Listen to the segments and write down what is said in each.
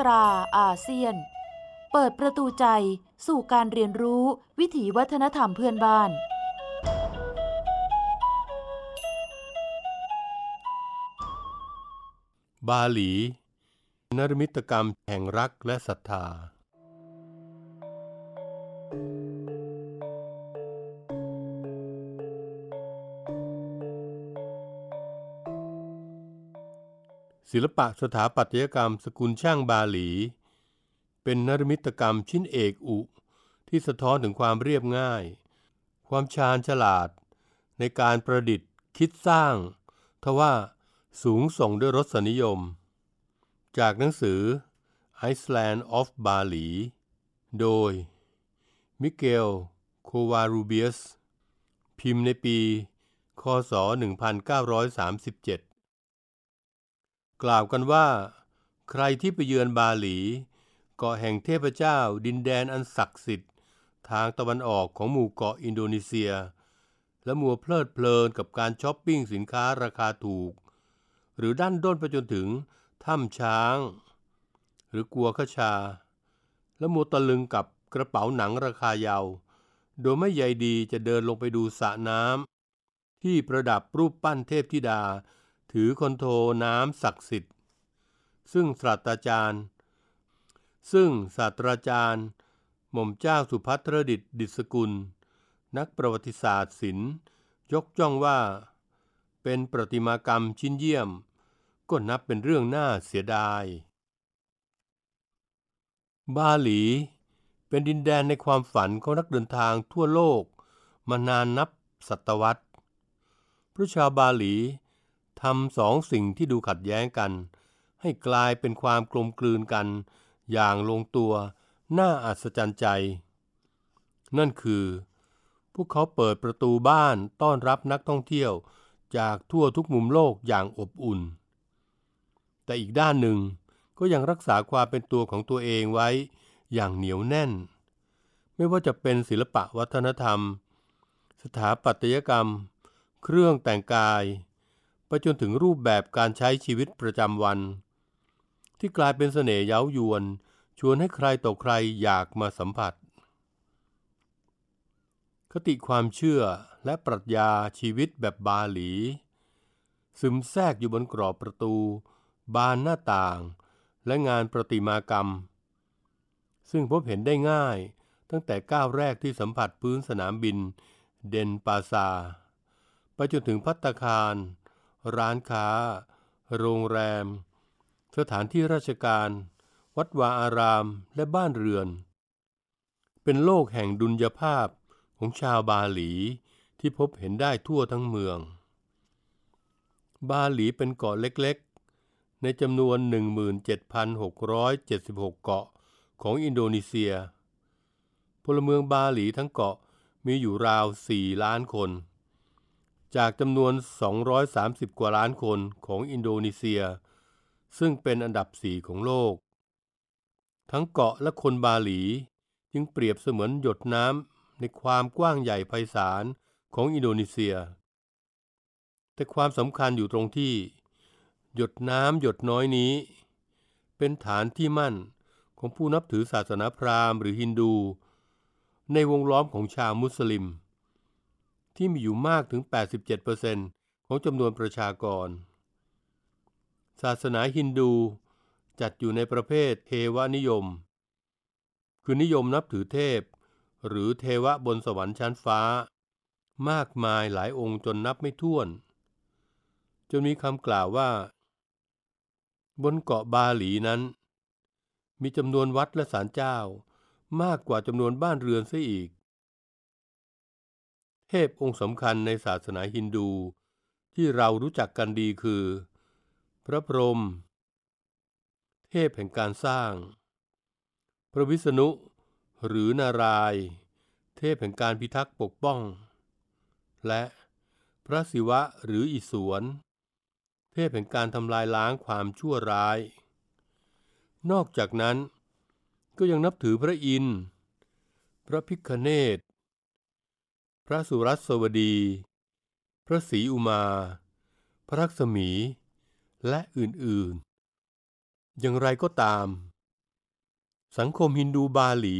ตราอาเซียน เปิดประตูใจสู่การเรียนรู้วิถีวัฒนธรรมเพื่อนบ้าน บาหลี นรมิตกรรมแห่งรักและศรัทธา ศิลปะสถาปัตยกรรมสกุลช่างบาหลี เป็นนรมิตกรรมชิ้นเอกอุ ที่สะท้อนถึงความเรียบง่าย ความชาญฉลาด ในการประดิษฐ์คิดสร้าง ทว่าสูงส่งด้วยรสนิยม จากหนังสือ Iceland of Bali โดย มิเกล โควารูเบียส พิมพ์ในปี คศ 1937 กล่าวกันว่า ใครที่ไปเยือนบาหลี เกาะแห่งเทพเจ้าดินแดนอันศักดิ์สิทธิ์ ทางตะวันออกของหมู่เกาะอินโดนีเซีย และมัวเพลิดเพลินกับการช้อปปิ้งสินค้าราคาถูก หรือด้านด้นไปจนถึงถ้ำช้าง หรือกัวขชา และมัวตะลึงกับกระเป๋าหนังราคายาว โดยไม่ใยดีจะเดินลงไปดูสระน้ำที่ประดับรูปปั้นเทพธิดา ถือคอนโทรน้ำศักดิ์สิทธิ์ ซึ่งศาสตราจารย์ ซึ่งศาสตราจารย์ หม่อมเจ้าสุภัทรดิตดิษกุล นักประวัติศาสตร์ศิลป์ยกย่องว่า เป็นประติมากรรมชิ้นเยี่ยม ก็นับเป็นเรื่องน่าเสียดาย บาหลี เป็นดินแดนในความฝันของนักเดินทางทั่วโลก มานานนับศตวรรษพระชาวบาหลี ทำสองสิ่งที่ดูขัดแย้งกัน ให้กลายเป็นความกลมกลืนกัน อย่างลงตัว น่าอัศจรรย์ใจ นั่นคือ พวกเขาเปิดประตูบ้านต้อนรับนักท่องเที่ยวจากทั่วทุกมุมโลกอย่างอบอุ่น แต่อีกด้านหนึ่งก็ยังรักษาความเป็นตัวของตัวเองไว้อย่างเหนียวแน่น ไม่ว่าจะเป็นศิลปะวัฒนธรรม สถาปัตยกรรม เครื่องแต่งกาย ไปจนถึงรูปแบบการใช้ชีวิตประจำวัน ที่กลายเป็นเสน่ห์เย้ายวน ชวนให้ใครต่อใครอยากมาสัมผัส คติความเชื่อและปรัชญาชีวิตแบบบาหลี ซึมแทรกอยู่บนกรอบประตู บานหน้าต่าง และงานประติมากรรม ซึ่งพบเห็นได้ง่ายตั้งแต่ก้าวแรกที่สัมผัสพื้นสนามบิน เดนปาซา ไปจนถึงพัตตาคาร ร้านค้า โรงแรม สถานที่ราชการ วัดวาอารามและบ้านเรือน เป็นโลกแห่งดุลยภาพของชาวบาหลีที่พบเห็นได้ทั่วทั้งเมือง บาหลีเป็นเกาะเล็กๆ ในจำนวน 17,676 เกาะของอินโดนีเซีย พลเมืองบาหลีทั้งเกาะมีอยู่ราว 4 ล้านคน จากจำนวน 230 กว่าล้านคนของอินโดนีเซีย ซึ่งเป็นอันดับ4ของโลก ทั้งเกาะและคนบาหลีจึงเปรียบเสมือนหยดน้ำในความกว้างใหญ่ไพศาลของอินโดนีเซีย แต่ความสำคัญอยู่ตรงที่ หยดน้ำหยดน้อยนี้ เป็นฐานที่มั่นของผู้นับถือศาสนาพราหมณ์หรือฮินดู ในวงล้อมของชาวมุสลิม ที่มีอยู่มากถึง 87%ของจำนวนประชากร ศาสนาฮินดูจัดอยู่ในประเภทเทวนิยม คือนิยมนับถือเทพ หรือเทวะบนสวรรค์ชั้นฟ้า มากมายหลายองค์จนนับไม่ถ้วน จนมีคำกล่าวว่า บนเกาะบาหลีนั้น มีจำนวนวัดและศาลเจ้า มากกว่าจำนวนบ้านเรือนเสียอีก เทพองค์สำคัญในศาสนาฮินดู ที่เรารู้จักกันดีคือ พระพรหมเทพแห่งการสร้าง พระวิษณุ หรือนาราย เทพแห่งการพิทักษ์ปกป้อง และพระศิวะหรืออิศวร เทพแห่งการทำลายล้างความชั่วร้าย นอกจากนั้นก็ยังนับถือพระอินทร์ พระพิคเนต พระสุรัสวดี พระศรีอุมา พระลักษมี และอื่นๆ อย่างไรก็ตาม สังคมฮินดูบาหลี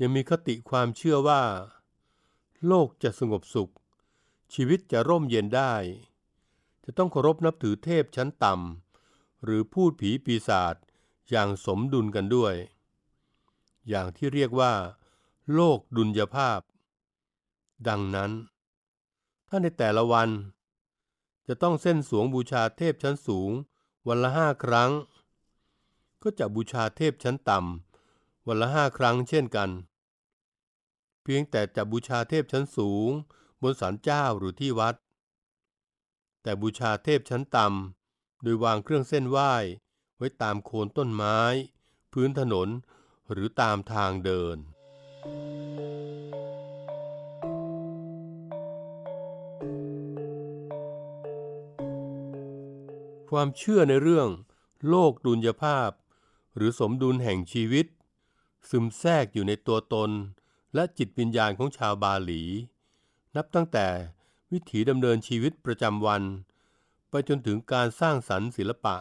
ยังมีคติความเชื่อว่า โลกจะสงบสุข ชีวิตจะร่มเย็นได้ จะต้องเคารพนับถือเทพชั้นต่ำหรือพูดผีปีศาจอย่างสมดุลกันด้วย อย่างที่เรียกว่า โลกดุลยภาพ ดังนั้นถ้าในแต่ละวัน จะต้องเส้นสวงบูชาเทพชั้นสูง วันละห้าครั้ง ก็จะบูชาเทพชั้นต่ำวันละห้าครั้งเช่นกัน เพียงแต่จะบูชาเทพชั้นสูง บนศาลเจ้าหรือที่วัด แต่บูชาเทพชั้นต่ำโดยวางเครื่องเส้นไหว้ไว้ตามโคนต้นไม้ พื้นถนนหรือตามทางเดิน ความเชื่อในเรื่อง โลกดุลยภาพ หรือสมดุลแห่งชีวิต ซึมแทรกอยู่ในตัวตน และจิตวิญญาณของชาวบาหลี นับตั้งแต่วิถีดำเนินชีวิตประจำวัน ไปจนถึงการสร้างสรรค์ศิลปะ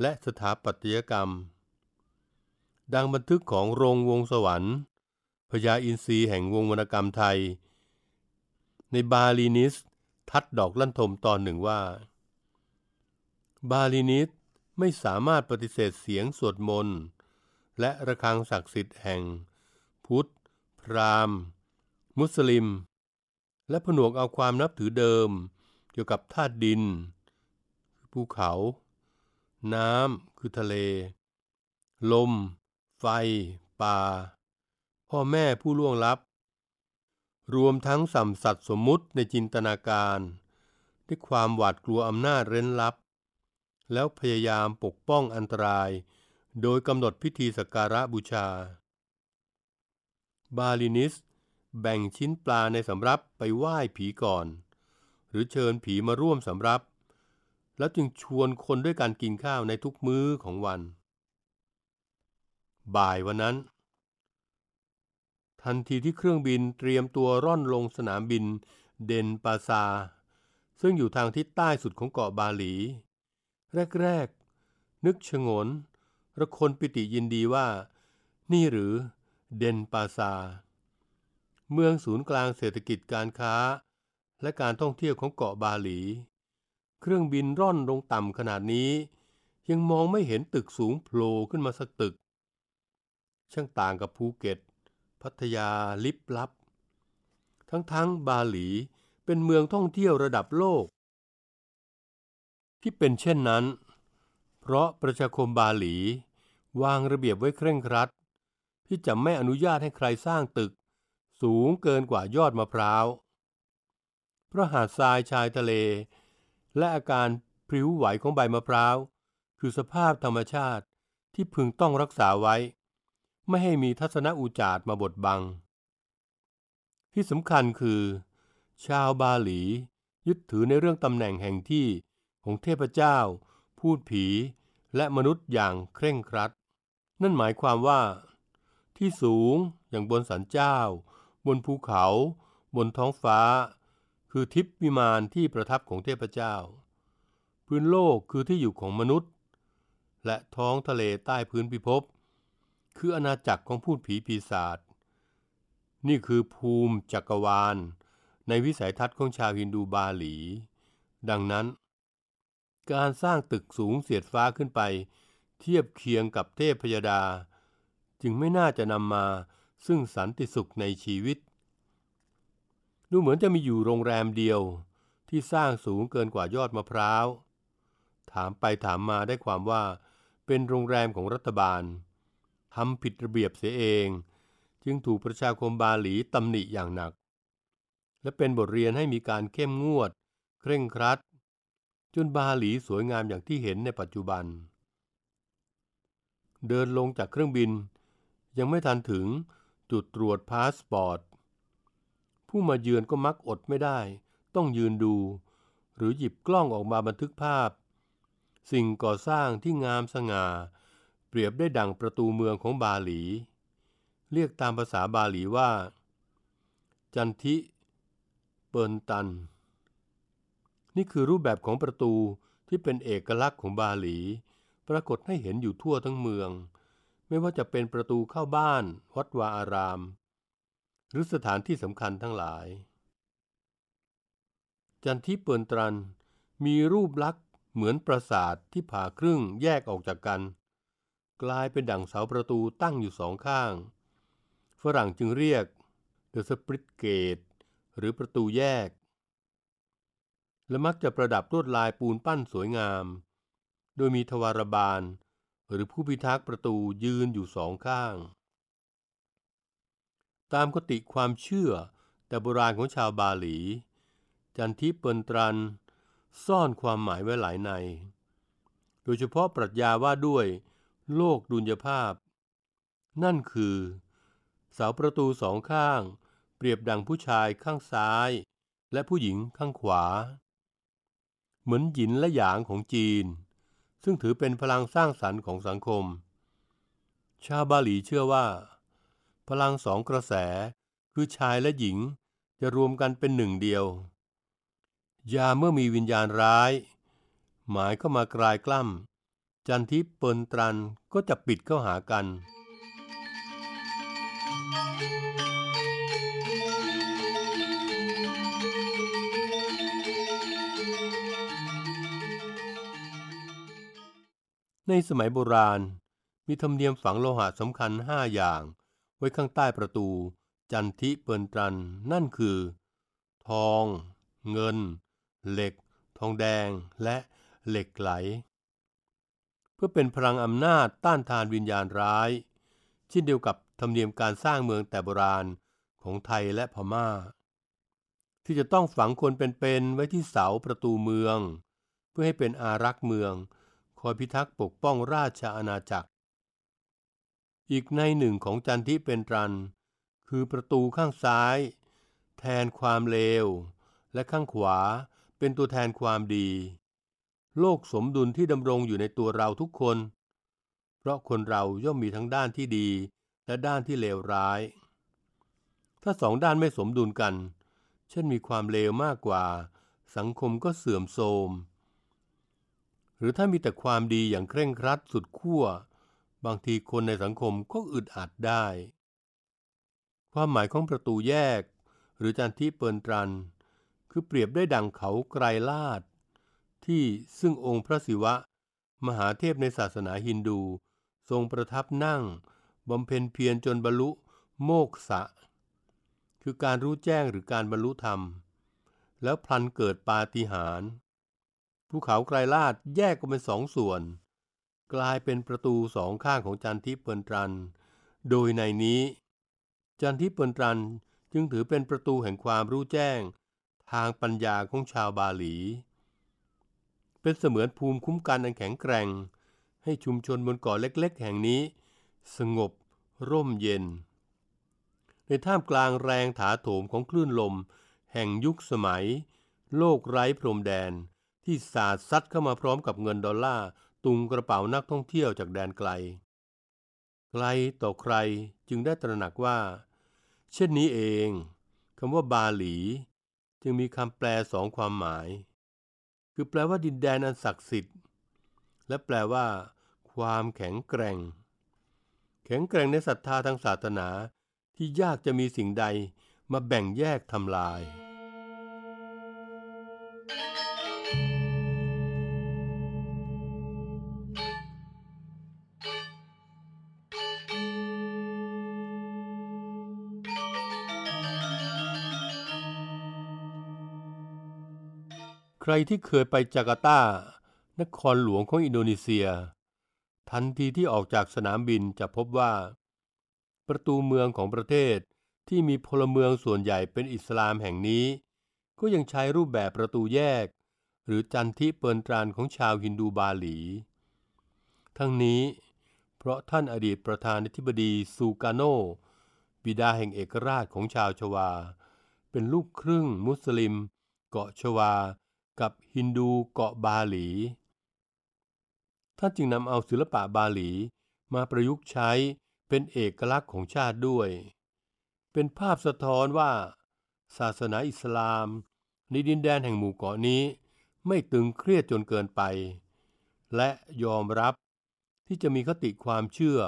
และสถาปัตยกรรม ดังบันทึกของโรงวงสวรรค์พญาอินทรีแห่งวงวรรณกรรมไทย ในบาลีนิส ทัดดอกลั่นทมตอนหนึ่งว่า บาลีนิสไม่สามารถปฏิเสธเสียงสวดมนต์ และระฆังศักดิ์สิทธิ์แห่ง พุทธ พราหมณ์ มุสลิม และผนวกเอาความนับถือเดิม เกี่ยวกับธาตุดิน ภูเขา น้ำคือทะเล ลม ไฟ ป่า พ่อแม่ผู้ล่วงลับ รวมทั้งสัมสัตสมมุติในจินตนาการ ด้วยความหวาดกลัวอำนาจเร้นลับ แล้วพยายามปกป้องอันตราย โดยกำหนดพิธีสักการะบูชา บาลินิส แบ่งชิ้นปลาในสำรับไปไหว้ผีก่อน หรือเชิญผีมาร่วมสำรับ แล้วจึงชวนคนด้วยการกินข้าวในทุกมื้อของวัน บ่ายวันนั้น ทันทีที่เครื่องบินเตรียมตัวร่อนลงสนามบินเดนปาซา ซึ่งอยู่ทางทิศใต้สุดของเกาะบาหลี แรก ๆ นึกชงนระคนปิติยินดีว่า นี่หรือเดนปาซา เมืองศูนย์กลางเศรษฐกิจการค้า และการท่องเที่ยวของเกาะบาหลี เครื่องบินร่อนลงต่ำขนาดนี้ ยังมองไม่เห็นตึกสูงโผล่ขึ้นมาสักตึก ช่างต่างกับภูเก็ต พัทยาลิบลับ ทั้งๆ บาหลีเป็นเมืองท่องเที่ยวระดับโลก ที่เป็นเช่นนั้น เพราะประชาคมบาหลี วางระเบียบไว้เคร่งครัด ที่จะไม่อนุญาตให้ใครสร้างตึก สูงเกินกว่ายอดมะพร้าวเพราะหาดทรายชายทะเล และอาการพริ้วไหวของใบมะพร้าว คือสภาพธรรมชาติที่พึงต้องรักษาไว้ ไม่ให้มีทัศนอุจาร์มาบดบัง ที่สำคัญคือ ชาวบาหลียึดถือในเรื่องตำแหน่งแห่งที่ ของเทพเจ้า พูดผี และมนุษย์อย่างเคร่งครัด นั่นหมายความว่า ที่สูงอย่างบนสันเจ้า บนภูเขา บนท้องฟ้า คือทิพย์วิมานที่ประทับของเทพเจ้า พื้นโลกคือที่อยู่ของมนุษย์ และท้องทะเลใต้พื้นพิภพคืออาณาจักรของพูดผีปีศาจนี่คือภูมิจักรวาล ในวิสัยทัศน์ของชาวฮินดูบาหลี ดังนั้น การสร้างตึกสูงเสียดฟ้าขึ้นไป เทียบเคียงกับเทพพยดา จึงไม่น่าจะนำมาซึ่งสันติสุขในชีวิต ดูเหมือนจะมีอยู่โรงแรมเดียวที่สร้างสูงเกินกว่ายอดมะพร้าว ถามไปถามมาได้ความว่าเป็นโรงแรมของรัฐบาลทำผิดระเบียบเสียเอง จึงถูกประชาคมบาหลีตำหนิอย่างหนัก และเป็นบทเรียนให้มีการเข้มงวด เคร่งครัด จนบาหลีสวยงามอย่างที่เห็นในปัจจุบัน เดินลงจากเครื่องบิน ยังไม่ทันถึงจุดตรวจพาสปอร์ต ผู้มาเยือนก็มักอดไม่ได้ ต้องยืนดู หรือหยิบกล้องออกมาบันทึกภาพ สิ่งก่อสร้างที่งามสง่า เปรียบได้ดั่งประตูเมืองของบาหลี เรียกตามภาษาบาหลีว่า จันทิ เปินตัน นี่คือรูปแบบของประตูที่เป็นเอกลักษณ์ของบาหลี ปรากฏให้เห็นอยู่ทั่วทั้งเมือง ไม่ว่าจะเป็นประตูเข้าบ้าน วัดวาอาราม หรือสถานที่สำคัญทั้งหลาย จันทิเปินตรัน มีรูปลักษณ์เหมือนปราสาทที่ผ่าครึ่งแยกออกจากกัน กลายเป็นดั่งเสาประตูตั้งอยู่สองข้าง ฝรั่งจึงเรียก The Split Gate หรือประตูแยก และมักจะประดับลวดลายปูนปั้นสวยงาม โดยมีทวารบาล หรือผู้พิทักษ์ประตูยืนอยู่สองข้าง ตามคติความเชื่อแต่โบราณของชาวบาหลี จันทิเปินตรัน ซ่อนความหมายไว้หลายใน โดยเฉพาะปรัชญาว่าด้วยโลกดุลยภาพ นั่นคือ เสาประตูสองข้าง เปรียบดังผู้ชายข้างซ้าย และผู้หญิงข้างขวา เหมือนหยินและหยางของจีน ซึ่งถือเป็นพลังสร้างสรรค์ของสังคม ชาวบาหลีเชื่อว่า พลังสองกระแสคือชายและหญิงจะรวมกันเป็นหนึ่งเดียว ยาเมื่อมีวิญญาณร้าย หมายเข้ามากลายกล้ำจันทิเปินตรันก็จะปิดเข้าหากัน ในสมัยโบราณ มีธรรมเนียมฝังโลหะสำคัญห้าอย่าง ไว้ข้างใต้ประตู จันทิเปินตรัน นั่นคือ ทอง เงิน เหล็ก ทองแดงและเหล็กไหล เพื่อเป็นพลังอำนาจต้านทานวิญญาณร้าย เช่นเดียวกับธรรมเนียมการสร้างเมืองแต่โบราณของไทยและพม่า ที่จะต้องฝังคนเป็นๆไว้ที่เสาประตูเมือง เพื่อให้เป็นอารักษ์เมือง คอยพิทักษ์ปกป้องราชอาณาจักร อีกในหนึ่งของจันทิเป็นตรัน คือประตูข้างซ้าย แทนความเลว และข้างขวาเป็นตัวแทนความดี โลกสมดุลที่ดำรงอยู่ในตัวเราทุกคน เพราะคนเราย่อมมีทั้งด้านที่ดีและด้านที่เลวร้าย ถ้าสองด้านไม่สมดุลกัน เช่นมีความเลวมากกว่า สังคมก็เสื่อมโทรม รือถ้ามีแต่ความดีอย่างเคร่งครัดสุดขั้ว บางทีคนในสังคมก็อึดอัดได้ ความหมายของประตูแยก หรือจันทิเปินตรัน คือเปรียบได้ดังเขาไกรลาดที่ซึ่งองค์พระศิวะ มหาเทพในศาสนาฮินดู ทรงประทับนั่งบำเพ็ญเพียรจนบรรลุโมกษะ คือการรู้แจ้งหรือการบรรลุธรรม แล้วพลันเกิดปาฏิหาริย์ ภูเขาไกรลาดแยกออกเป็นสองส่วน กลายเป็นประตูสองข้างของจันทิเปินตรัน โดยในนี้ จันทิเปินตรันจึงถือเป็นประตูแห่งความรู้แจ้ง ทางปัญญาของชาวบาหลี เป็นเสมือนภูมิคุ้มกันอันแข็งแกร่ง ให้ชุมชนบนเกาะเล็ก ๆ แห่งนี้ สงบร่มเย็น ในท่ามกลางแรงถาโถมของคลื่นลม แห่งยุคสมัย โลกไร้พรมแดน ที่สาดซัดเข้ามาพร้อมกับเงินดอลลาร์ตุงกระเป๋านักท่องเที่ยวจากแดนไกลไกลต่อใครจึงได้ตระหนักว่า เช่นนี้เองคำว่าบาหลี จึงมีคำแปลสองความหมาย คือแปลว่าดินแดนอันศักดิ์สิทธิ์ และแปลว่า ความแข็งแกร่ง แข็งแกร่งในศรัทธาทางศาสนาที่ยากจะมีสิ่งใดมาแบ่งแยกทำลาย ใครที่เคยไปจาการ์ตา นครหลวงของอินโดนีเซีย ทันทีที่ออกจากสนามบินจะพบว่า ประตูเมืองของประเทศที่มีพลเมืองส่วนใหญ่เป็นอิสลามแห่งนี้ ก็ยังใช้รูปแบบประตูแยก หรือจันทิเปินตรานของชาวฮินดูบาหลี ทั้งนี้ เพราะท่านอดีตประธานาธิบดีซูกาโนบิดาแห่งเอกราชของชาวชวา เป็นลูกครึ่งมุสลิม เกาะชวา กับฮินดูเกาะบาหลี ท่านจึงนำเอาศิลปะบาหลีมาประยุกต์ใช้เป็นเอกลักษณ์ของชาติด้วย เป็นภาพสะท้อนว่า ศาสนาอิสลามในดินแดนแห่งหมู่เกาะนี้ไม่ตึงเครียดจนเกินไป และยอมรับที่จะมีคติความเชื่อ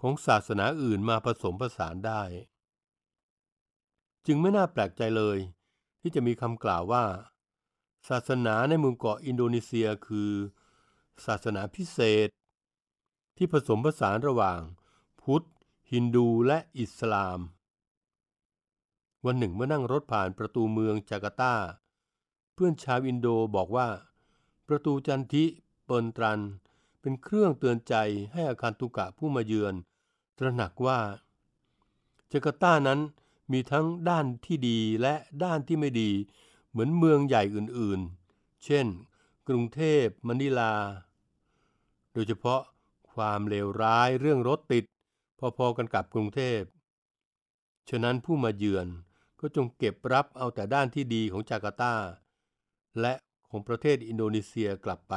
ของศาสนาอื่นมาผสมผสานได้ จึงไม่น่าแปลกใจเลย ที่จะมีคำกล่าวว่า ศาสนาในหมู่เกาะอินโดนีเซียคือ ศาสนาพิเศษ ที่ผสมผสานระหว่าง พุทธ ฮินดูและอิสลาม วันหนึ่งเมื่อนั่งรถผ่านประตูเมืองจาการ์ตา เพื่อนชาวอินโดบอกว่า ประตูจันทิเปินตรัน เป็นเครื่องเตือนใจให้อาคันตุกะผู้มาเยือน ตระหนักว่า จาการ์ตานั้นมีทั้งด้านที่ดีและด้านที่ไม่ดี เหมือนเมืองใหญ่อื่นๆ เช่น กรุงเทพมนิลา โดยเฉพาะความเลวร้ายเรื่องรถติด พอๆกันกับกรุงเทพ ฉะนั้นผู้มาเยือนก็จงเก็บรับเอาแต่ด้านที่ดีของจาการ์ตา และของประเทศอินโดนีเซียกลับไป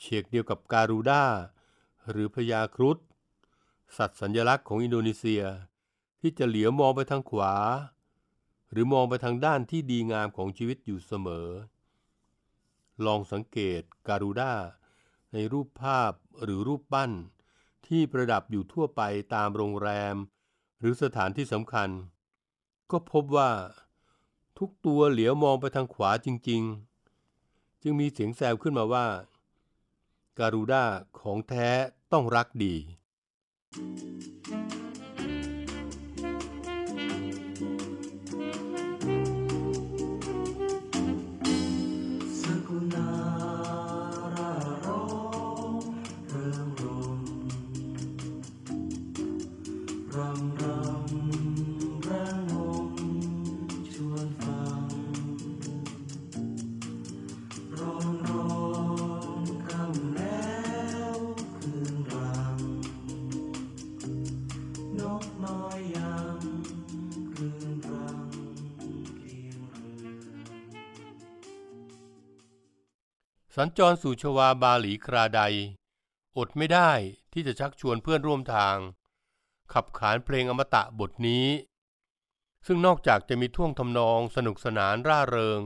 เชกเดียวกับการูด้าหรือพญาครุฑสัตว์สัญลักษณ์ของอินโดนีเซียที่จะเหลียวมองไปทางขวา หรือมองไปทางด้านที่ดีงามของชีวิตอยู่เสมอ ลองสังเกตการูด้าในรูปภาพหรือรูปปั้น ที่ประดับอยู่ทั่วไปตามโรงแรม หรือสถานที่สำคัญ ก็พบว่า ทุกตัวเหลียวมองไปทางขวาจริง ๆ จึงมีเสียงแซวขึ้นมาว่าการูด้าของแท้ต้องรักดีส สัญจรสู่ชวาบาหลีคราใด อดไม่ได้ที่จะชักชวนเพื่อนร่วมทาง ขับขานเพลงอมตะบทนี้ ซึ่งนอกจากจะมีท่วงทำนองสนุกสนานร่าเริง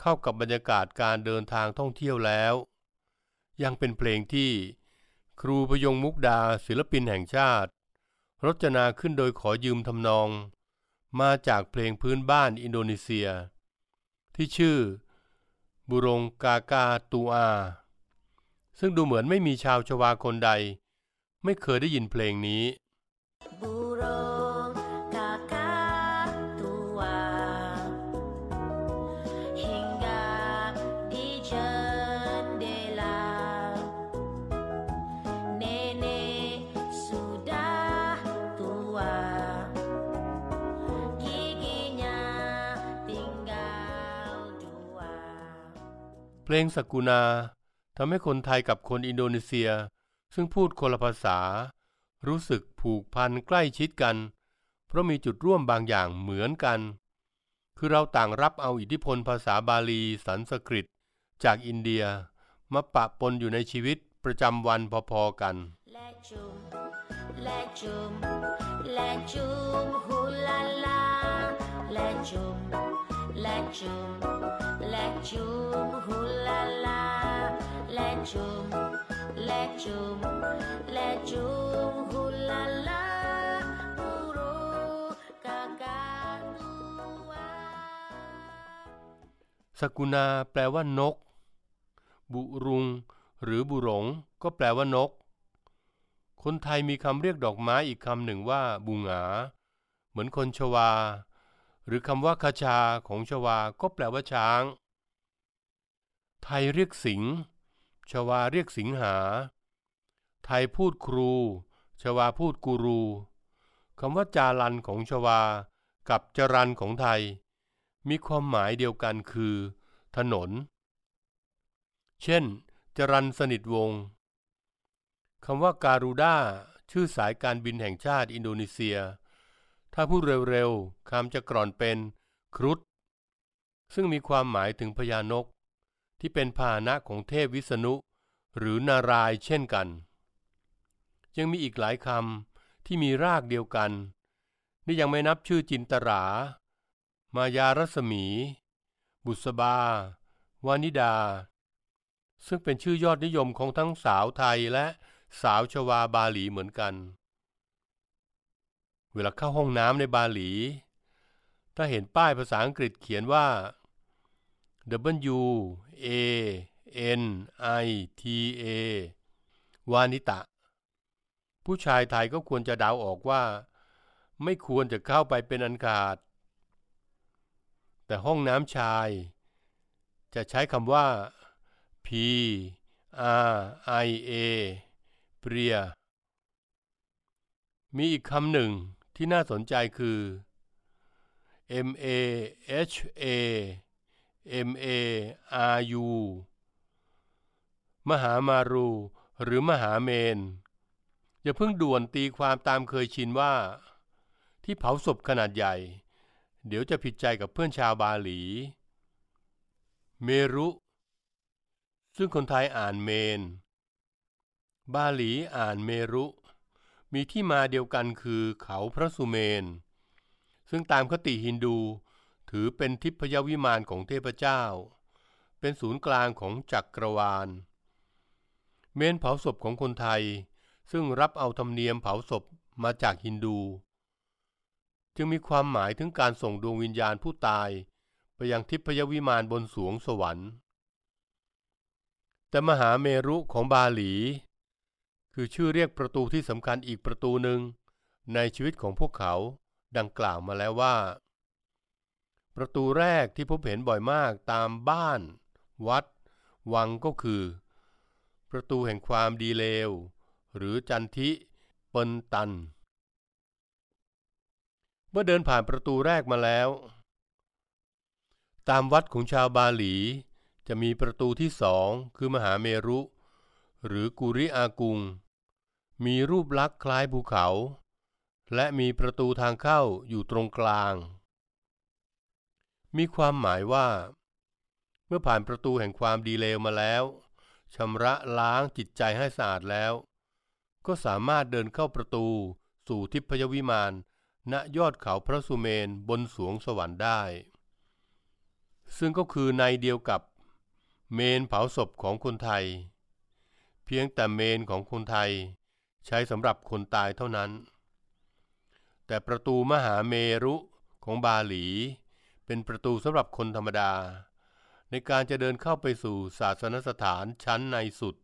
เข้ากับบรรยากาศการเดินทางท่องเที่ยวแล้ว ยังเป็นเพลงที่ครูพยงมุกดาศิลปินแห่งชาติ รจนาขึ้นโดยขอยืมทำนอง มาจากเพลงพื้นบ้านอินโดนีเซีย ที่ชื่อ บุรงกากาตูอา ซึ่งดูเหมือนไม่มีชาวชวาคนใด ไม่เคยได้ยินเพลงนี้บุรง เพลงสกุณาทำให้คนไทยกับคนอินโดนีเซีย ซึ่งพูดคนละภาษา รู้สึกผูกพันใกล้ชิดกัน เพราะมีจุดร่วมบางอย่างเหมือนกัน คือเราต่างรับเอาอิทธิพลภาษาบาลีสันสกฤต จากอินเดียมาปะปนอยู่ในชีวิตประจำวันพอๆกัน และจุ่มและจุ่มฮูลาลาและจุ่มและจุ่มและจุ่มฮูสกุณาแปลว่านก บุรุง หรือบุหลง ก็แปลว่านก คนไทยมีคำเรียกดอกไม้อีกคำหนึ่งว่าบุงาเหมือนคนชวา หรือคำว่าคาชาของชวาก็แปลว่าช้าง ไทยเรียกสิง ชวาเรียกสิงหา ไทยพูดครู ชวาพูดกูรูคำว่าจารันของชวา กับจรันของไทย มีความหมายเดียวกันคือ ถนน เช่น จรันสนิทวงศ์คำว่าการูด้าชื่อสายการบินแห่งชาติอินโดนีเซีย ถ้าพูดเร็วๆคำจะกร่อนเป็นครุฑซึ่งมีความหมายถึงพญานก ที่เป็นพาหนะของเทพวิษณุ หรือนารายเช่นกัน ยังมีอีกหลายคำที่มีรากเดียวกัน นี่ยังไม่นับชื่อจินตรา มายารัศมี บุษบา วานิดา ซึ่งเป็นชื่อยอดนิยมของทั้งสาวไทยและสาวชวาบาหลีเหมือนกัน เวลาเข้าห้องน้ำในบาหลี ถ้าเห็นป้ายภาษาอังกฤษเขียนว่า W A N I T A วานิตะ ผู้ชายไทยก็ควรจะเดาออกว่า ไม่ควรจะเข้าไปเป็นอันขาด แต่ห้องน้ำชาย จะใช้คำว่า P R I A เปรียมีอีกคำหนึ่ง ที่น่าสนใจคือ M A H A M A R U มหามารูหรือมหาเมน อย่าเพิ่งด่วนตีความตามเคยชินว่า ที่เผาศพขนาดใหญ่ เดี๋ยวจะผิดใจกับเพื่อนชาวบาหลี เมรุ ซึ่งคนไทยอ่านเมน บาหลีอ่านเมรุ มีที่มาเดียวกันคือเขาพระสุเมน ซึ่งตามคติฮินดูถือเป็นทิพยวิมานของเทพเจ้า เป็นศูนย์กลางของจักรวาล เมนเผาศพของคนไทย ซึ่งรับเอาธรรมเนียมเผาศพมาจากฮินดู จึงมีความหมายถึงการส่งดวงวิญญาณผู้ตาย ไปยังทิพยวิมานบนสวงสวรรค์ แต่มหาเมรุของบาหลี คือชื่อเรียกประตูที่สำคัญอีกประตูหนึ่งในชีวิตของพวกเขาดังกล่าวมาแล้วว่า ประตูแรกที่พบเห็นบ่อยมากตามบ้าน วัด วังก็คือ ประตูแห่งความดีเลว หรือจันทิเปินตัน เมื่อเดินผ่านประตูแรกมาแล้ว ตามวัดของชาวบาหลีจะมีประตูที่สองคือมหาเมรุ หรือกุริอากุง มีรูปลักษณ์คล้ายภูเขา และมีประตูทางเข้าอยู่ตรงกลาง มีความหมายว่า เมื่อผ่านประตูแห่งความดีเลวมาแล้วชำระล้างจิตใจให้สะอาดแล้ว ก็สามารถเดินเข้าประตูสู่ทิพยวิมานณยอดเขาพระสุเมนบนสวงสวรรค์ได้ ซึ่งก็คือในเดียวกับเมนเผาศพของคนไทย เพียงแต่เมนของคนไทย ใช้สำหรับคนตายเท่านั้น แต่ประตูมหาเมรุของบาหลี เป็นประตูสำหรับคนธรรมดา ในการจะเดินเข้าไปสู่ศาสนสถานชั้นในสุด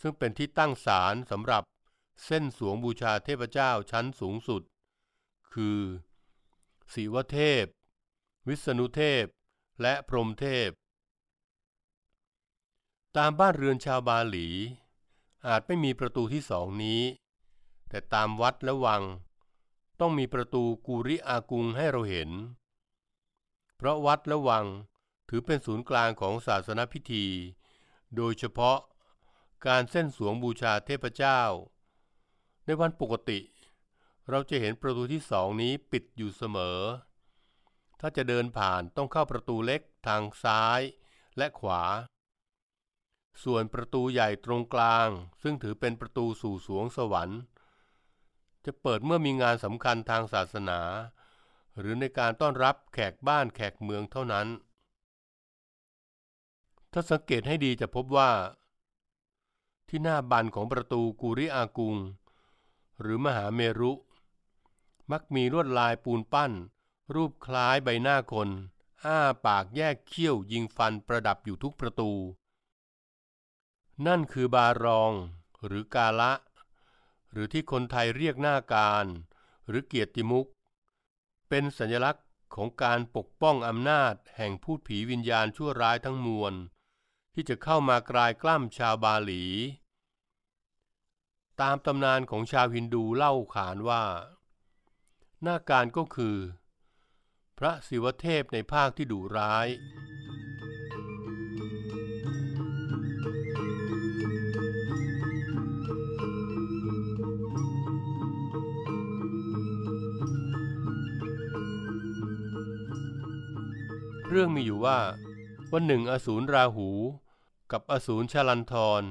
ซึ่งเป็นที่ตั้งศาลสำหรับเส้นสวงบูชาเทพเจ้าชั้นสูงสุด คือศิวเทพ วิษณุเทพ และพรหมเทพ ตามบ้านเรือนชาวบาหลี อาจไม่มีประตูที่สองนี้ แต่ตามวัดและวัง ต้องมีประตูกูริอากุงให้เราเห็น เพราะวัดและวังถือเป็นศูนย์กลางของศาสนพิธี โดยเฉพาะการเส้นสวงบูชาเทพเจ้า ในวันปกติ เราจะเห็นประตูที่สองนี้ปิดอยู่เสมอ ถ้าจะเดินผ่านต้องเข้าประตูเล็กทางซ้ายและขวา ส่วนประตูใหญ่ตรงกลาง ซึ่งถือเป็นประตูสู่สวงสวรรค์ จะเปิดเมื่อมีงานสำคัญทางศาสนา หรือในการต้อนรับแขกบ้านแขกเมืองเท่านั้น ถ้าสังเกตให้ดีจะพบว่า ที่หน้าบันของประตูกูริอากุง หรือมหาเมรุ มักมีลวดลายปูนปั้น รูปคล้ายใบหน้าคน อ้าปากแยกเขี้ยวยิงฟันประดับอยู่ทุกประตู นั่นคือบารองหรือกาละ หรือที่คนไทยเรียกหน้าการ หรือเกียรติมุก เป็นสัญลักษณ์ของการปกป้องอำนาจแห่งพูดผีวิญญาณชั่วร้ายทั้งมวล ที่จะเข้ามากลายกล้ำชาวบาหลี ตามตำนานของชาวฮินดูเล่าขานว่า หน้าการก็คือ พระศิวเทพในภาคที่ดุร้าย เรื่องมีอยู่ว่า วันหนึ่งอสูรราหู กับอสูรชาลันทร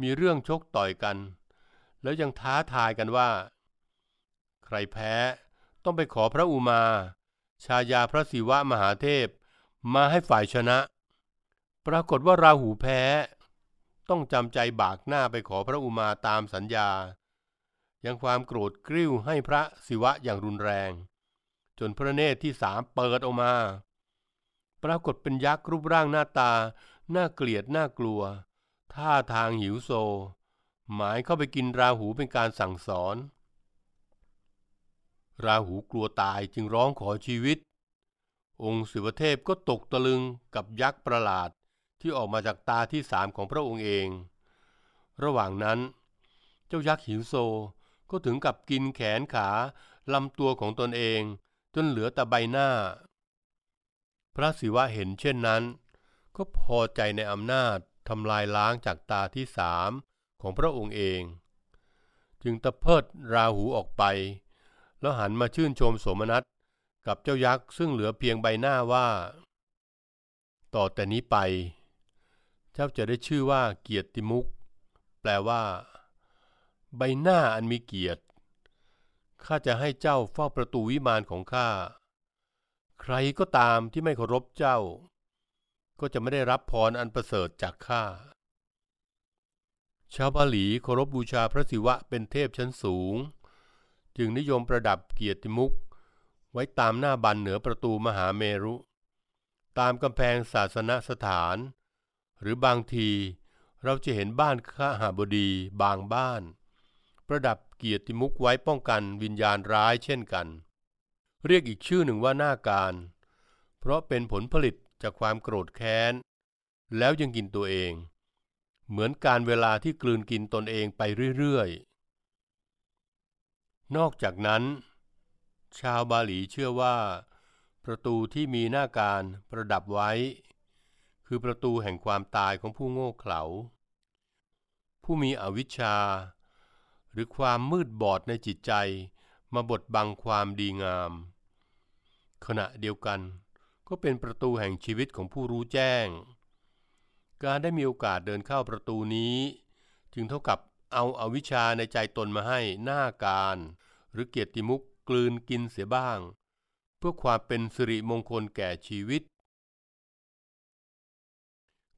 มีเรื่องชกต่อยกัน แล้วยังท้าทายกันว่า ใครแพ้ต้องไปขอพระอุมา ชายาพระศิวะมหาเทพ มาให้ฝ่ายชนะ ปรากฏว่าราหูแพ้ ต้องจำใจบากหน้าไปขอพระอุมาตามสัญญา ยังความโกรธกริ้วให้พระศิวะอย่างรุนแรง จนพระเนตรที่สามเปิดออกมา ปรากฏเป็นยักษ์รูปร่างหน้าตา น่าเกลียดน่ากลัว ท่าทางหิวโซ หมายเข้าไปกินราหูเป็นการสั่งสอน ราหูกลัวตายจึงร้องขอชีวิต องค์ศิวเทพก็ตกตะลึงกับยักษ์ประหลาดที่ออกมาจากตาที่สามของพระองค์เอง ระหว่างนั้น เจ้ายักษ์หิวโซก็ถึงกับกินแขนขาลำตัวของตนเอง จนเหลือแต่ใบหน้า พระศิวะเห็นเช่นนั้น ก็พอใจในอำนาจทำลายล้างจากตาที่สามของพระองค์เอง จึงตะเพิดราหูออกไป แล้วหันมาชื่นชมโสมนัสกับเจ้ายักษ์ซึ่งเหลือเพียงใบหน้าว่า ต่อแต่นี้ไป เจ้าจะได้ชื่อว่าเกียรติมุก แปลว่า ใบหน้าอันมีเกียรติข้าจะให้เจ้าเฝ้าประตูวิมานของข้า ใครก็ตามที่ไม่เคารพเจ้า ก็จะไม่ได้รับพรอันประเสริฐจากข้า ชาวบาหลีเคารพบบูชาพระศิวะเป็นเทพชั้นสูง จึงนิยมประดับเกียรติมุก ไว้ตามหน้าบันเหนือประตูมหาเมรุ ตามกำแพงศาสนสถาน หรือบางทีเราจะเห็นบ้านข้าหาบดีบางบ้าน ประดับเกียรติมุกไว้ป้องกันวิญญาณร้ายเช่นกัน เรียกอีกชื่อหนึ่งว่าหน้าการ เพราะเป็นผลผลิตจากความโกรธแค้น แล้วยังกินตัวเอง เหมือนการเวลาที่กลืนกินตนเองไปเรื่อยๆ นอกจากนั้น ชาวบาหลีเชื่อว่า ประตูที่มีหน้าการประดับไว้ คือประตูแห่งความตายของผู้โง่เขลา ผู้มีอวิชชา หรือความมืดบอดในจิตใจมาบดบังความดีงาม ขณะเดียวกันก็เป็นประตูแห่งชีวิตของผู้รู้แจ้ง การได้มีโอกาสเดินเข้าประตูนี้ จึงเท่ากับเอาอาวิชชาในใจตนมาให้หน้าการ หรือเกียรติมุกกลืนกินเสียบ้าง เพื่อความเป็นสิริมงคลแก่ชีวิต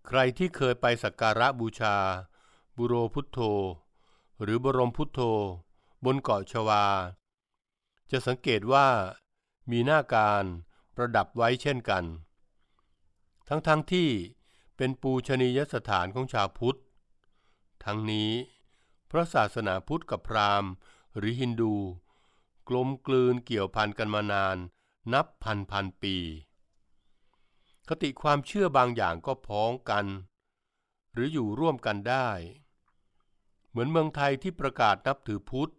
ใครที่เคยไปสักการะบูชา บุโรพุทโธ หรือบรมพุทโธ บนเกาะชวา จะสังเกตว่า มีหน้าการประดับไว้เช่นกัน ทั้งๆทที่เป็นปูชนียสถานของชาวพุทธ ทั้งนี้ พระศาสนาพุทธกับพราหมณ์หรือฮินดู กลมกลืนเกี่ยวพันกันมานานนับพันพันปี คติความเชื่อบางอย่างก็พ้องกัน หรืออยู่ร่วมกันได้ เหมือนเมืองไทยที่ประกาศนับถือพุทธ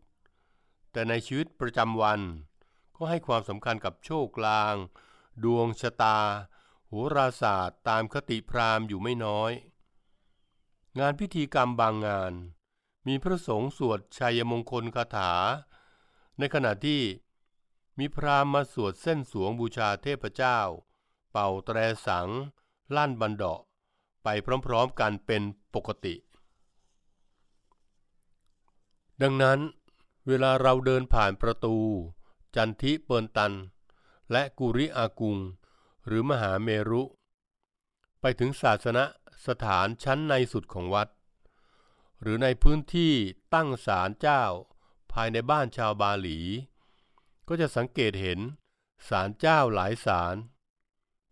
แต่ในชีวิตประจำวัน ก็ให้ความสำคัญกับโชคลาง ดวงชะตาโหราศาสตร์ตามคติพราหมณ์อยู่ไม่น้อย งานพิธีกรรมบางงาน มีพระสงฆ์สวดชัยมงคลคาถา ในขณะที่มีพราหมณ์มาสวดเส้นสวงบูชาเทพเจ้า เป่าแตรสัง ลั่นบันเดาะไปพร้อมๆกันเป็นปกติ ดังนั้นเวลาเราเดินผ่านประตู จันทิเปินตัน และกุริอากุง หรือมหาเมรุ ไปถึงศาสนสถานชั้นในสุดของวัด หรือในพื้นที่ตั้งศาลเจ้า ภายในบ้านชาวบาหลี ก็จะสังเกตเห็นศาลเจ้าหลายศาล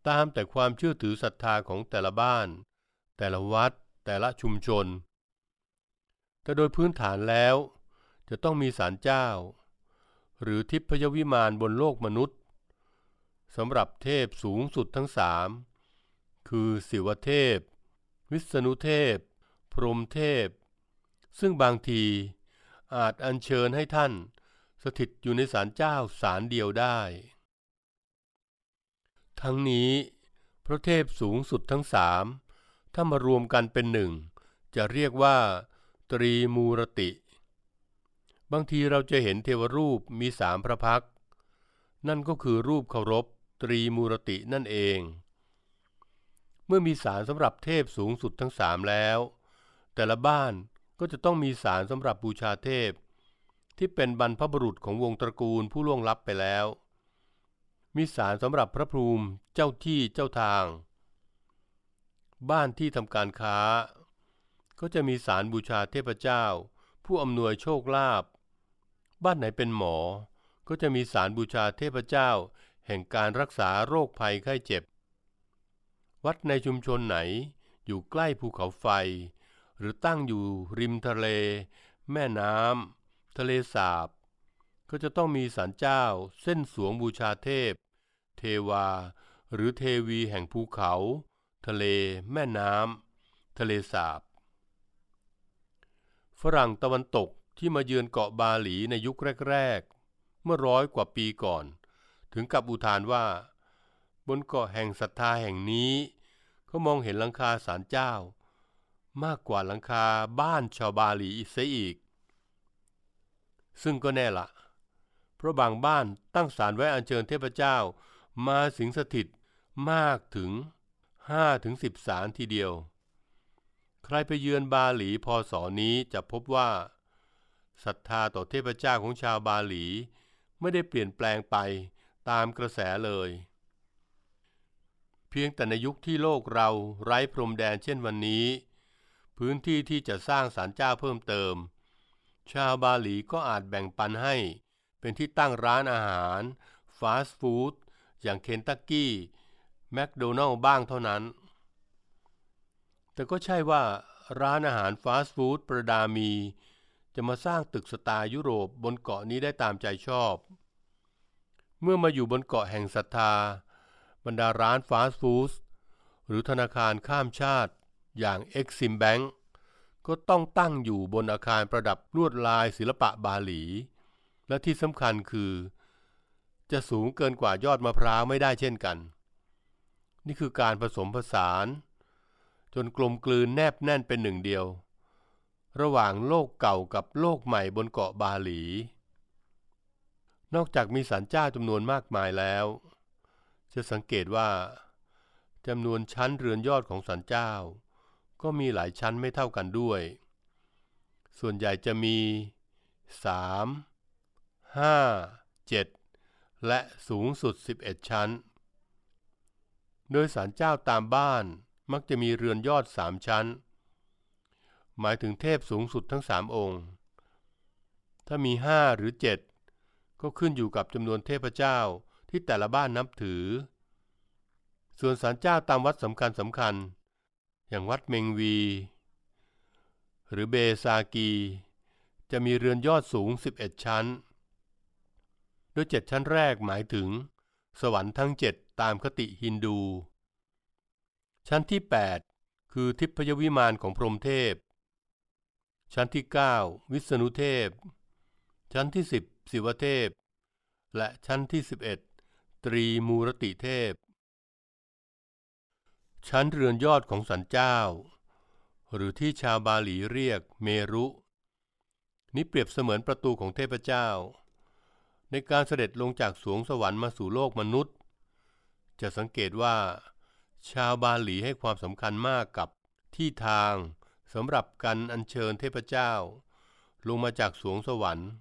ตามแต่ความเชื่อถือศรัทธาของแต่ละบ้าน แต่ละวัด แต่ละชุมชน แต่โดยพื้นฐานแล้ว จะต้องมีศาลเจ้า หรือทิพยวิมานบนโลกมนุษย์สำหรับเทพสูงสุดทั้งสามคือสิวเทพ วิษณุเทพ พรหมเทพ ซึ่งบางทีอาจอัญเชิญให้ท่านสถิตอยู่ในศาลเจ้าศาลเดียวได้ ทั้งนี้พระเทพสูงสุดทั้งสามถ้ามารวมกันเป็นหนึ่ง จะเรียกว่า ตรีมูรติ บางทีเราจะเห็นเทวรูปมีสามพระพักตร์ นั่นก็คือรูปเคารพตรีมูรตินั่นเอง เมื่อมีศาลสำหรับเทพสูงสุดทั้งสามแล้ว แต่ละบ้านก็จะต้องมีศาลสำหรับบูชาเทพ ที่เป็นบรรพบุรุษของวงตระกูลผู้ล่วงลับไปแล้ว มีศาลสำหรับพระภูมิเจ้าที่เจ้าทาง บ้านที่ทำการค้า ก็จะมีศาลบูชาเทพเจ้า ผู้อำนวยโชคลาภ บ้านไหนเป็นหมอ ก็จะมีศาลบูชาเทพเจ้า แห่งการรักษาโรคภัยไข้เจ็บ วัดในชุมชนไหนอยู่ใกล้ภูเขาไฟ หรือตั้งอยู่ริมทะเล แม่น้ำทะเลสาบ ก็จะต้องมีศาลเจ้า เส้นสวงบูชาเทพ เทวา หรือเทวีแห่งภูเขา ทะเล แม่น้ำทะเลสาบ ฝรั่งตะวันตก ที่มาเยือนเกาะบาหลีในยุคแรก ๆ เมื่อร้อยกว่าปีก่อน ถึงกับอุทานว่า บนเกาะแห่งศรัทธาแห่งนี้เขามองเห็นหลังคาศาลเจ้า มากกว่าหลังคาบ้านชาวบาหลีอีกเสียอีก ซึ่งก็แน่ละ เพราะบางบ้านตั้งศาลไว้อัญเชิญเทพเจ้า มาสิงสถิตมากถึง5ถึง10ศาลทีเดียว ใครไปเยือนบาหลีพอสอนี้จะพบว่า ศรัทธาต่อเทพเจ้าของชาวบาหลี ไม่ได้เปลี่ยนแปลงไปตามกระแสเลย เพียงแต่ในยุคที่โลกเราไร้พรมแดนเช่นวันนี้ พื้นที่ที่จะสร้างศาลเจ้าเพิ่มเติม ชาวบาหลีก็อาจแบ่งปันให้ เป็นที่ตั้งร้านอาหารฟาสต์ฟู้ดอย่างเคนตักกี้แมคโดนัลล์บ้างเท่านั้น แต่ก็ใช่ว่าร้านอาหารฟาสต์ฟู้ดประดามี จะมาสร้างตึกสไตล์ยุโรปบนเกาะนี้ได้ตามใจชอบ เมื่อมาอยู่บนเกาะแห่งศรัทธา บรรดาร้านฟาสต์ฟู้ดหรือธนาคารข้ามชาติอย่าง Exim Bank ก็ต้องตั้งอยู่บนอาคารประดับลวดลายศิลปะบาหลี และที่สำคัญคือ จะสูงเกินกว่ายอดมะพร้าวไม่ได้เช่นกัน นี่คือการผสมผสาน จนกลมกลืนแนบแน่นเป็นหนึ่งเดียว ระหว่างโลกเก่ากับโลกใหม่บนเกาะบาหลี นอกจากมีศาลเจ้าจำนวนมากมายแล้ว จะสังเกตว่าจำนวนชั้นเรือนยอดของศาลเจ้า ก็มีหลายชั้นไม่เท่ากันด้วย ส่วนใหญ่จะมี 3 5 7 และสูงสุด 11 ชั้น โดยศาลเจ้าตามบ้านมักจะมีเรือนยอดสามชั้น หมายถึงเทพสูงสุดทั้งสามองค์ ถ้ามีห้าหรือเจ็ดก็ขึ้นอยู่กับจำนวนเทพเจ้าที่แต่ละบ้านนับถือ ส่วนศาลเจ้าตามวัดสำคัญสำคัญ อย่างวัดเมงวี หรือเบซากี จะมีเรือนยอดสูง 11 ชั้น โดยเจ็ดชั้นแรกหมายถึง สวรรค์ทั้งเจ็ดตามคติฮินดู ชั้นที่ 8 คือทิพยวิมานของพรหมเทพ ชั้นที่ 9 วิษณุเทพ ชั้นที่ 10 ศิวเทพ และชั้นที่ 11 ตรีมูรติเทพ ชั้นเรือนยอดของสันเจ้า หรือที่ชาวบาหลีเรียกเมรุ นี้เปรียบเสมือนประตูของเทพเจ้า ในการเสด็จลงจากสวงสวรรค์มาสู่โลกมนุษย์ จะสังเกตว่า ชาวบาหลีให้ความสำคัญมากกับที่ทาง สำหรับการอัญเชิญเทพเจ้า ลงมาจากสวงสวรรค์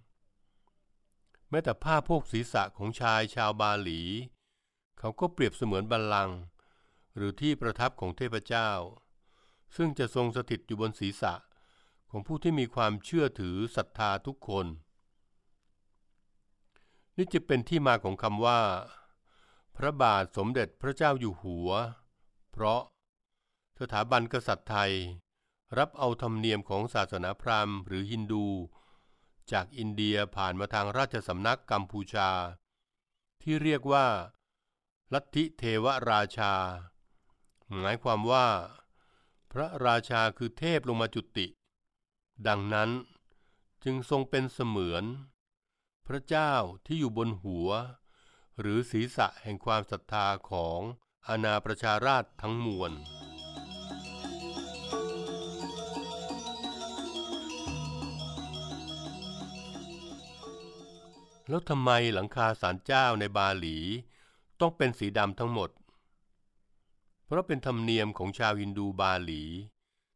แม้แต่ผ้าโพกศีรษะของชายชาวบาหลี เขาก็เปรียบเสมือนบัลลังก์หรือที่ประทับของเทพเจ้า ซึ่งจะทรงสถิตอยู่บนศีรษะของผู้ที่มีความเชื่อถือศรัทธาทุกคน นี่จะเป็นที่มาของคำว่า พระบาทสมเด็จพระเจ้าอยู่หัว เพราะสถาบันกษัตริย์ไทย รับเอาธรรมเนียมของศาสนาพราหมณ์หรือฮินดู จากอินเดียผ่านมาทางราชสำนักกัมพูชา ที่เรียกว่า ลัทธิเทวราชา หมายความว่า พระราชาคือเทพลงมาจุติ ดังนั้นจึงทรงเป็นเสมือน พระเจ้าที่อยู่บนหัว หรือศีรษะแห่งความศรัทธาของอาณาประชาราชทั้งมวล แล้วทำไมหลังคาศาลเจ้าในบาหลี ต้องเป็นสีดำทั้งหมด เพราะเป็นธรรมเนียมของชาวฮินดูบาหลี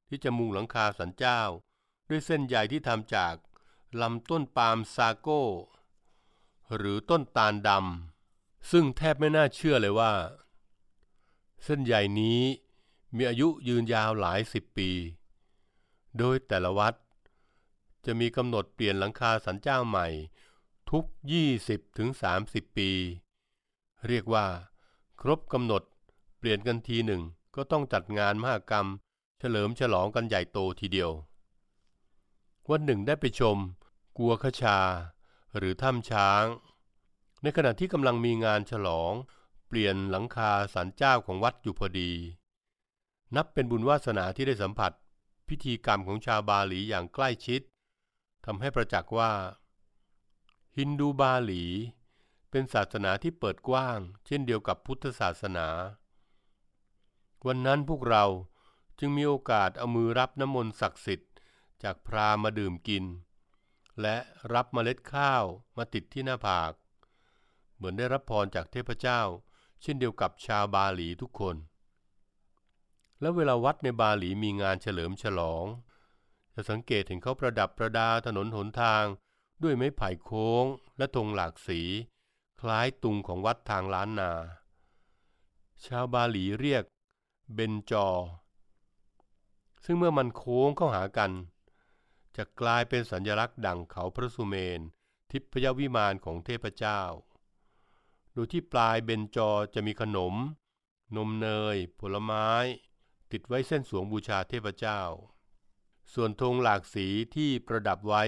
ที่จะมุงหลังคาสันเจ้า ด้วยเส้นใยที่ทำจากลำต้นปาล์มซาโก้ หรือต้นตาลดำซึ่งแทบไม่น่าเชื่อเลยว่า เส้นใยนี้มีอายุยืนยาวหลายสิบปี โดยแต่ละวัด จะมีกำหนดเปลี่ยนหลังคาสันเจ้าใหม่ ทุก 20ถึง30 ปี เรียกว่า ครบกำหนด เปลี่ยนกันทีหนึ่งก็ต้องจัดงานมหกรรม เฉลิมฉลองกันใหญ่โตทีเดียว วันหนึ่งได้ไปชม กัวขชา หรือถ้ำช้าง ในขณะที่กำลังมีงานฉลอง เปลี่ยนหลังคาสันเจ้าของวัดอยู่พอดี นับเป็นบุญวาสนาที่ได้สัมผัส พิธีกรรมของชาวบาหลีอย่างใกล้ชิดทำให้ประจักษ์ว่า ฮินดูบาหลี เป็นศาสนาที่เปิดกว้าง เช่นเดียวกับพุทธศาสนา วันนั้นพวกเราจึงมีโอกาสเอามือรับน้ำมนต์ศักดิ์สิทธิ์ จากพรามณ์มาดื่มกิน และรับเมล็ดข้าวมาติดที่หน้าผาก เหมือนได้รับพรจากเทพเจ้า เช่นเดียวกับชาวบาหลีทุกคน และเวลาวัดในบาหลีมีงานเฉลิมฉลอง จะสังเกตเห็นเขาประดับประดาถนนหนทาง ด้วยไม้ไผ่โค้งและธงหลากสี คล้ายตุงของวัดทางล้านนา ชาวบาหลีเรียกเบนจอ ซึ่งเมื่อมันโค้งเข้าหากัน จะกลายเป็นสัญลักษณ์ดังเขาพระสุเมน ทิพยวิมานของเทพเจ้า โดยที่ปลายเบนจอจะมีขนม นมเนย ผลไม้ ติดไว้เส้นสวงบูชาเทพเจ้า ส่วนธงหลากสีที่ประดับไว้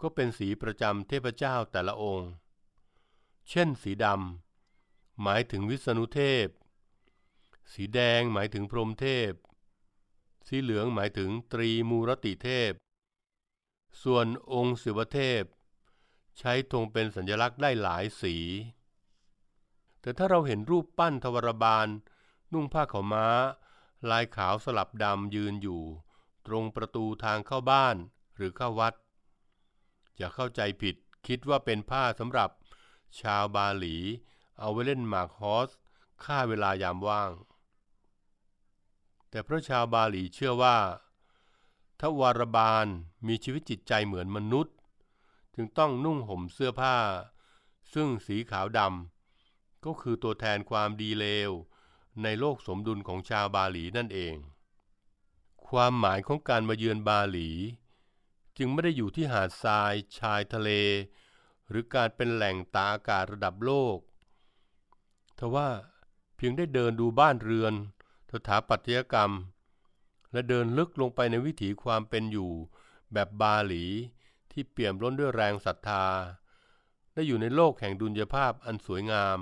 ก็เป็นสีประจำเทพเจ้าแต่ละองค์ เช่น สีดำหมายถึงวิษณุเทพ สีแดงหมายถึงพรหมเทพ สีเหลืองหมายถึงตรีมูรติเทพ ส่วนองค์ศิวเทพ ใช้ธงเป็นสัญลักษณ์ได้หลายสี แต่ถ้าเราเห็นรูปปั้นทวรบาล นุ่งผ้าขาวม้า ลายขาวสลับดำยืนอยู่ ตรงประตูทางเข้าบ้านหรือเข้าวัด อย่าเข้าใจผิดคิดว่าเป็นผ้าสำหรับชาวบาหลี เอาไว้เล่นหมากฮอสฆ่าเวลายามว่าง แต่พระชาวบาหลีเชื่อว่าทวารบาลมีชีวิตจิตใจเหมือนมนุษย์ จึงต้องนุ่งห่มเสื้อผ้า ซึ่งสีขาวดำก็คือตัวแทนความดีเลว ในโลกสมดุลของชาวบาหลีนั่นเอง ความหมายของการมาเยือนบาหลี จึงไม่ได้อยู่ที่หาดทรายชายทะเล หรือการเป็นแหล่งตาอากาศระดับโลกทว่าเพียงได้เดินดูบ้านเรือน สถาปัตยกรรม และเดินลึกลงไปในวิถีความเป็นอยู่แบบบาหลีที่เปี่ยมล้นด้วยแรงศรัทธา ได้อยู่ในโลกแห่งดุลยภาพอันสวยงาม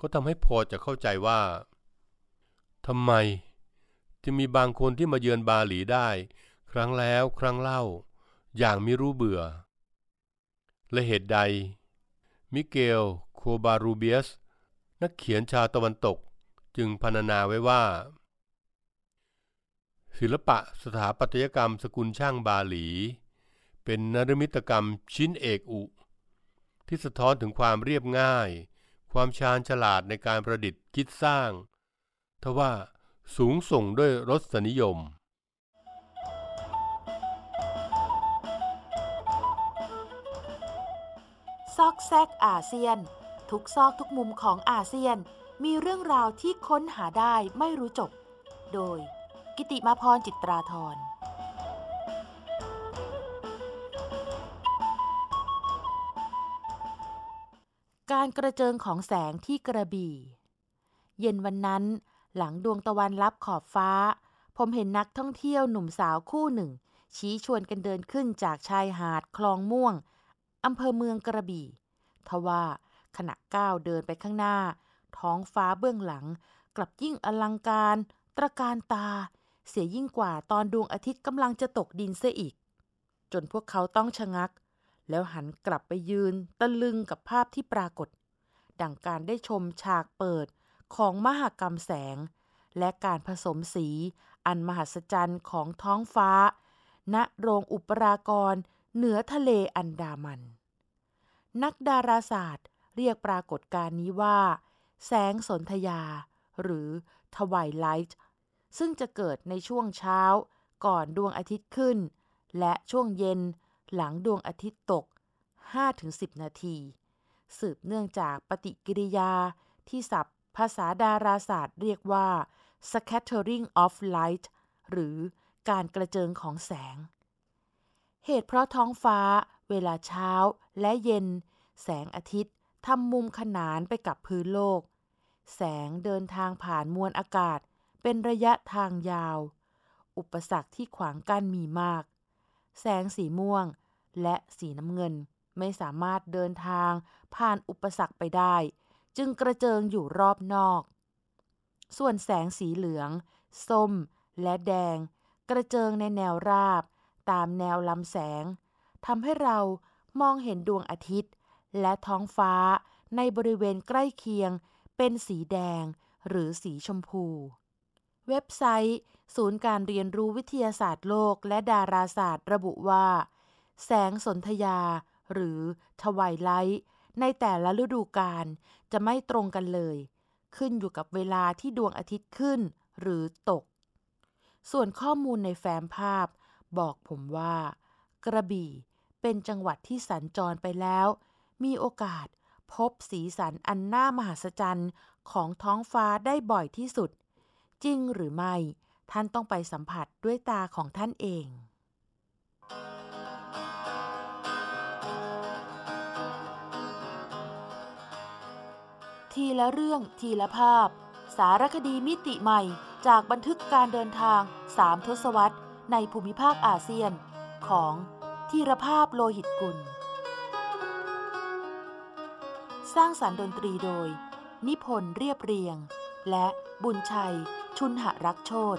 ก็ทำให้พอจะเข้าใจว่าทำไม จะมีบางคนที่มาเยือนบาหลีได้ ครั้งแล้วครั้งเล่า อย่างไม่รู้เบื่อ และเหตุใด มิเกล โคบารูเบียส นักเขียนชาวตะวันตกจึงพรรณนาไว้ว่า ศิลปะสถาปัตยกรรมสกุลช่างบาหลี เป็นนรมิตกรรมชิ้นเอกอุ ที่สะท้อนถึงความเรียบง่าย ความชาญฉลาดในการประดิษฐ์คิดสร้าง ทว่าสูงส่งด้วยรสนิยม ซอกแซกอาเซียน ทุกซอกทุกมุมของอาเซียน มีเรื่องราวที่ค้นหาได้ไม่รู้จบ โดย กิติมาพรจิตราธรการกระเจิงของแสงที่กระบี่ เย็นวันนั้น หลังดวงตะวันลับขอบฟ้า ผมเห็นนักท่องเที่ยวหนุ่มสาวคู่หนึ่ง ชี้ชวนกันเดินขึ้นจากชายหาดคลองม่วง อำเภอเมืองกระบี่ ทว่าขณะก้าวเดินไปข้างหน้า ท้องฟ้าเบื้องหลัง กลับยิ่งอลังการ ตระการตา เสียยิ่งกว่าตอนดวงอาทิตย์กำลังจะตกดินเสียอีก จนพวกเขาต้องชะงัก แล้วหันกลับไปยืนตะลึงกับภาพที่ปรากฏ ดังการได้ชมฉากเปิดของมหกรรมแสง และการผสมสี อันมหัศจรรย์ของท้องฟ้า ณโรงอุปรากร เหนือทะเลอันดามัน นักดาราศาสตร์เรียกปรากฏการณ์นี้ว่า แสงสนธยา หรือทวายไลท์ซึ่งจะเกิดในช่วงเช้าก่อนดวงอาทิตย์ขึ้น และช่วงเย็นหลังดวงอาทิตย์ตก 5-10 นาที สืบเนื่องจากปฏิกิริยาที่ศัพท์ภาษาดาราศาสตร์เรียกว่า scattering of light หรือการกระเจิงของแสง เหตุเพราะท้องฟ้า เวลาเช้าและเย็น แสงอาทิตย์ทำมุมขนานไปกับพื้นโลก แสงเดินทางผ่านมวลอากาศ เป็นระยะทางยาว อุปสรรคที่ขวางกั้นมีมาก แสงสีม่วงและสีน้ำเงินไม่สามารถเดินทางผ่านอุปสรรคไปได้ จึงกระเจิงอยู่รอบนอก ส่วนแสงสีเหลือง ส้ม และแดง กระเจิงในแนวราบ ตามแนวลำแสงทำให้เรามองเห็นดวงอาทิตย์ และท้องฟ้าในบริเวณใกล้เคียง เป็นสีแดง หรือสีชมพู เว็บไซต์ ศูนย์การเรียนรู้วิทยาศาสตร์โลกและดาราศาสตร์ระบุว่า แสงสนธยา หรือทวายไลท์ในแต่ละฤดูกาลจะไม่ตรงกันเลย ขึ้นอยู่กับเวลาที่ดวงอาทิตย์ขึ้น หรือตก ส่วนข้อมูลในแฟ้มภาพ บอกผมว่า กระบี่เป็นจังหวัดที่สัญจรไปแล้ว มีโอกาสพบสีสันอันน่ามหัศจรรย์ของท้องฟ้าได้บ่อยที่สุด จริงหรือไม่ ท่านต้องไปสัมผัสด้วยตาของท่านเอง ทีละเรื่องทีละภาพ สารคดีมิติใหม่จากบันทึกการเดินทางสามทศวรรษ ในภูมิภาคอาเซียนของทีรภาพโลหิตกุล สร้างสารรค์ดนตรีโดย นิพนธ์เรียบเรียง และบุญชัย ชุนหรักโชต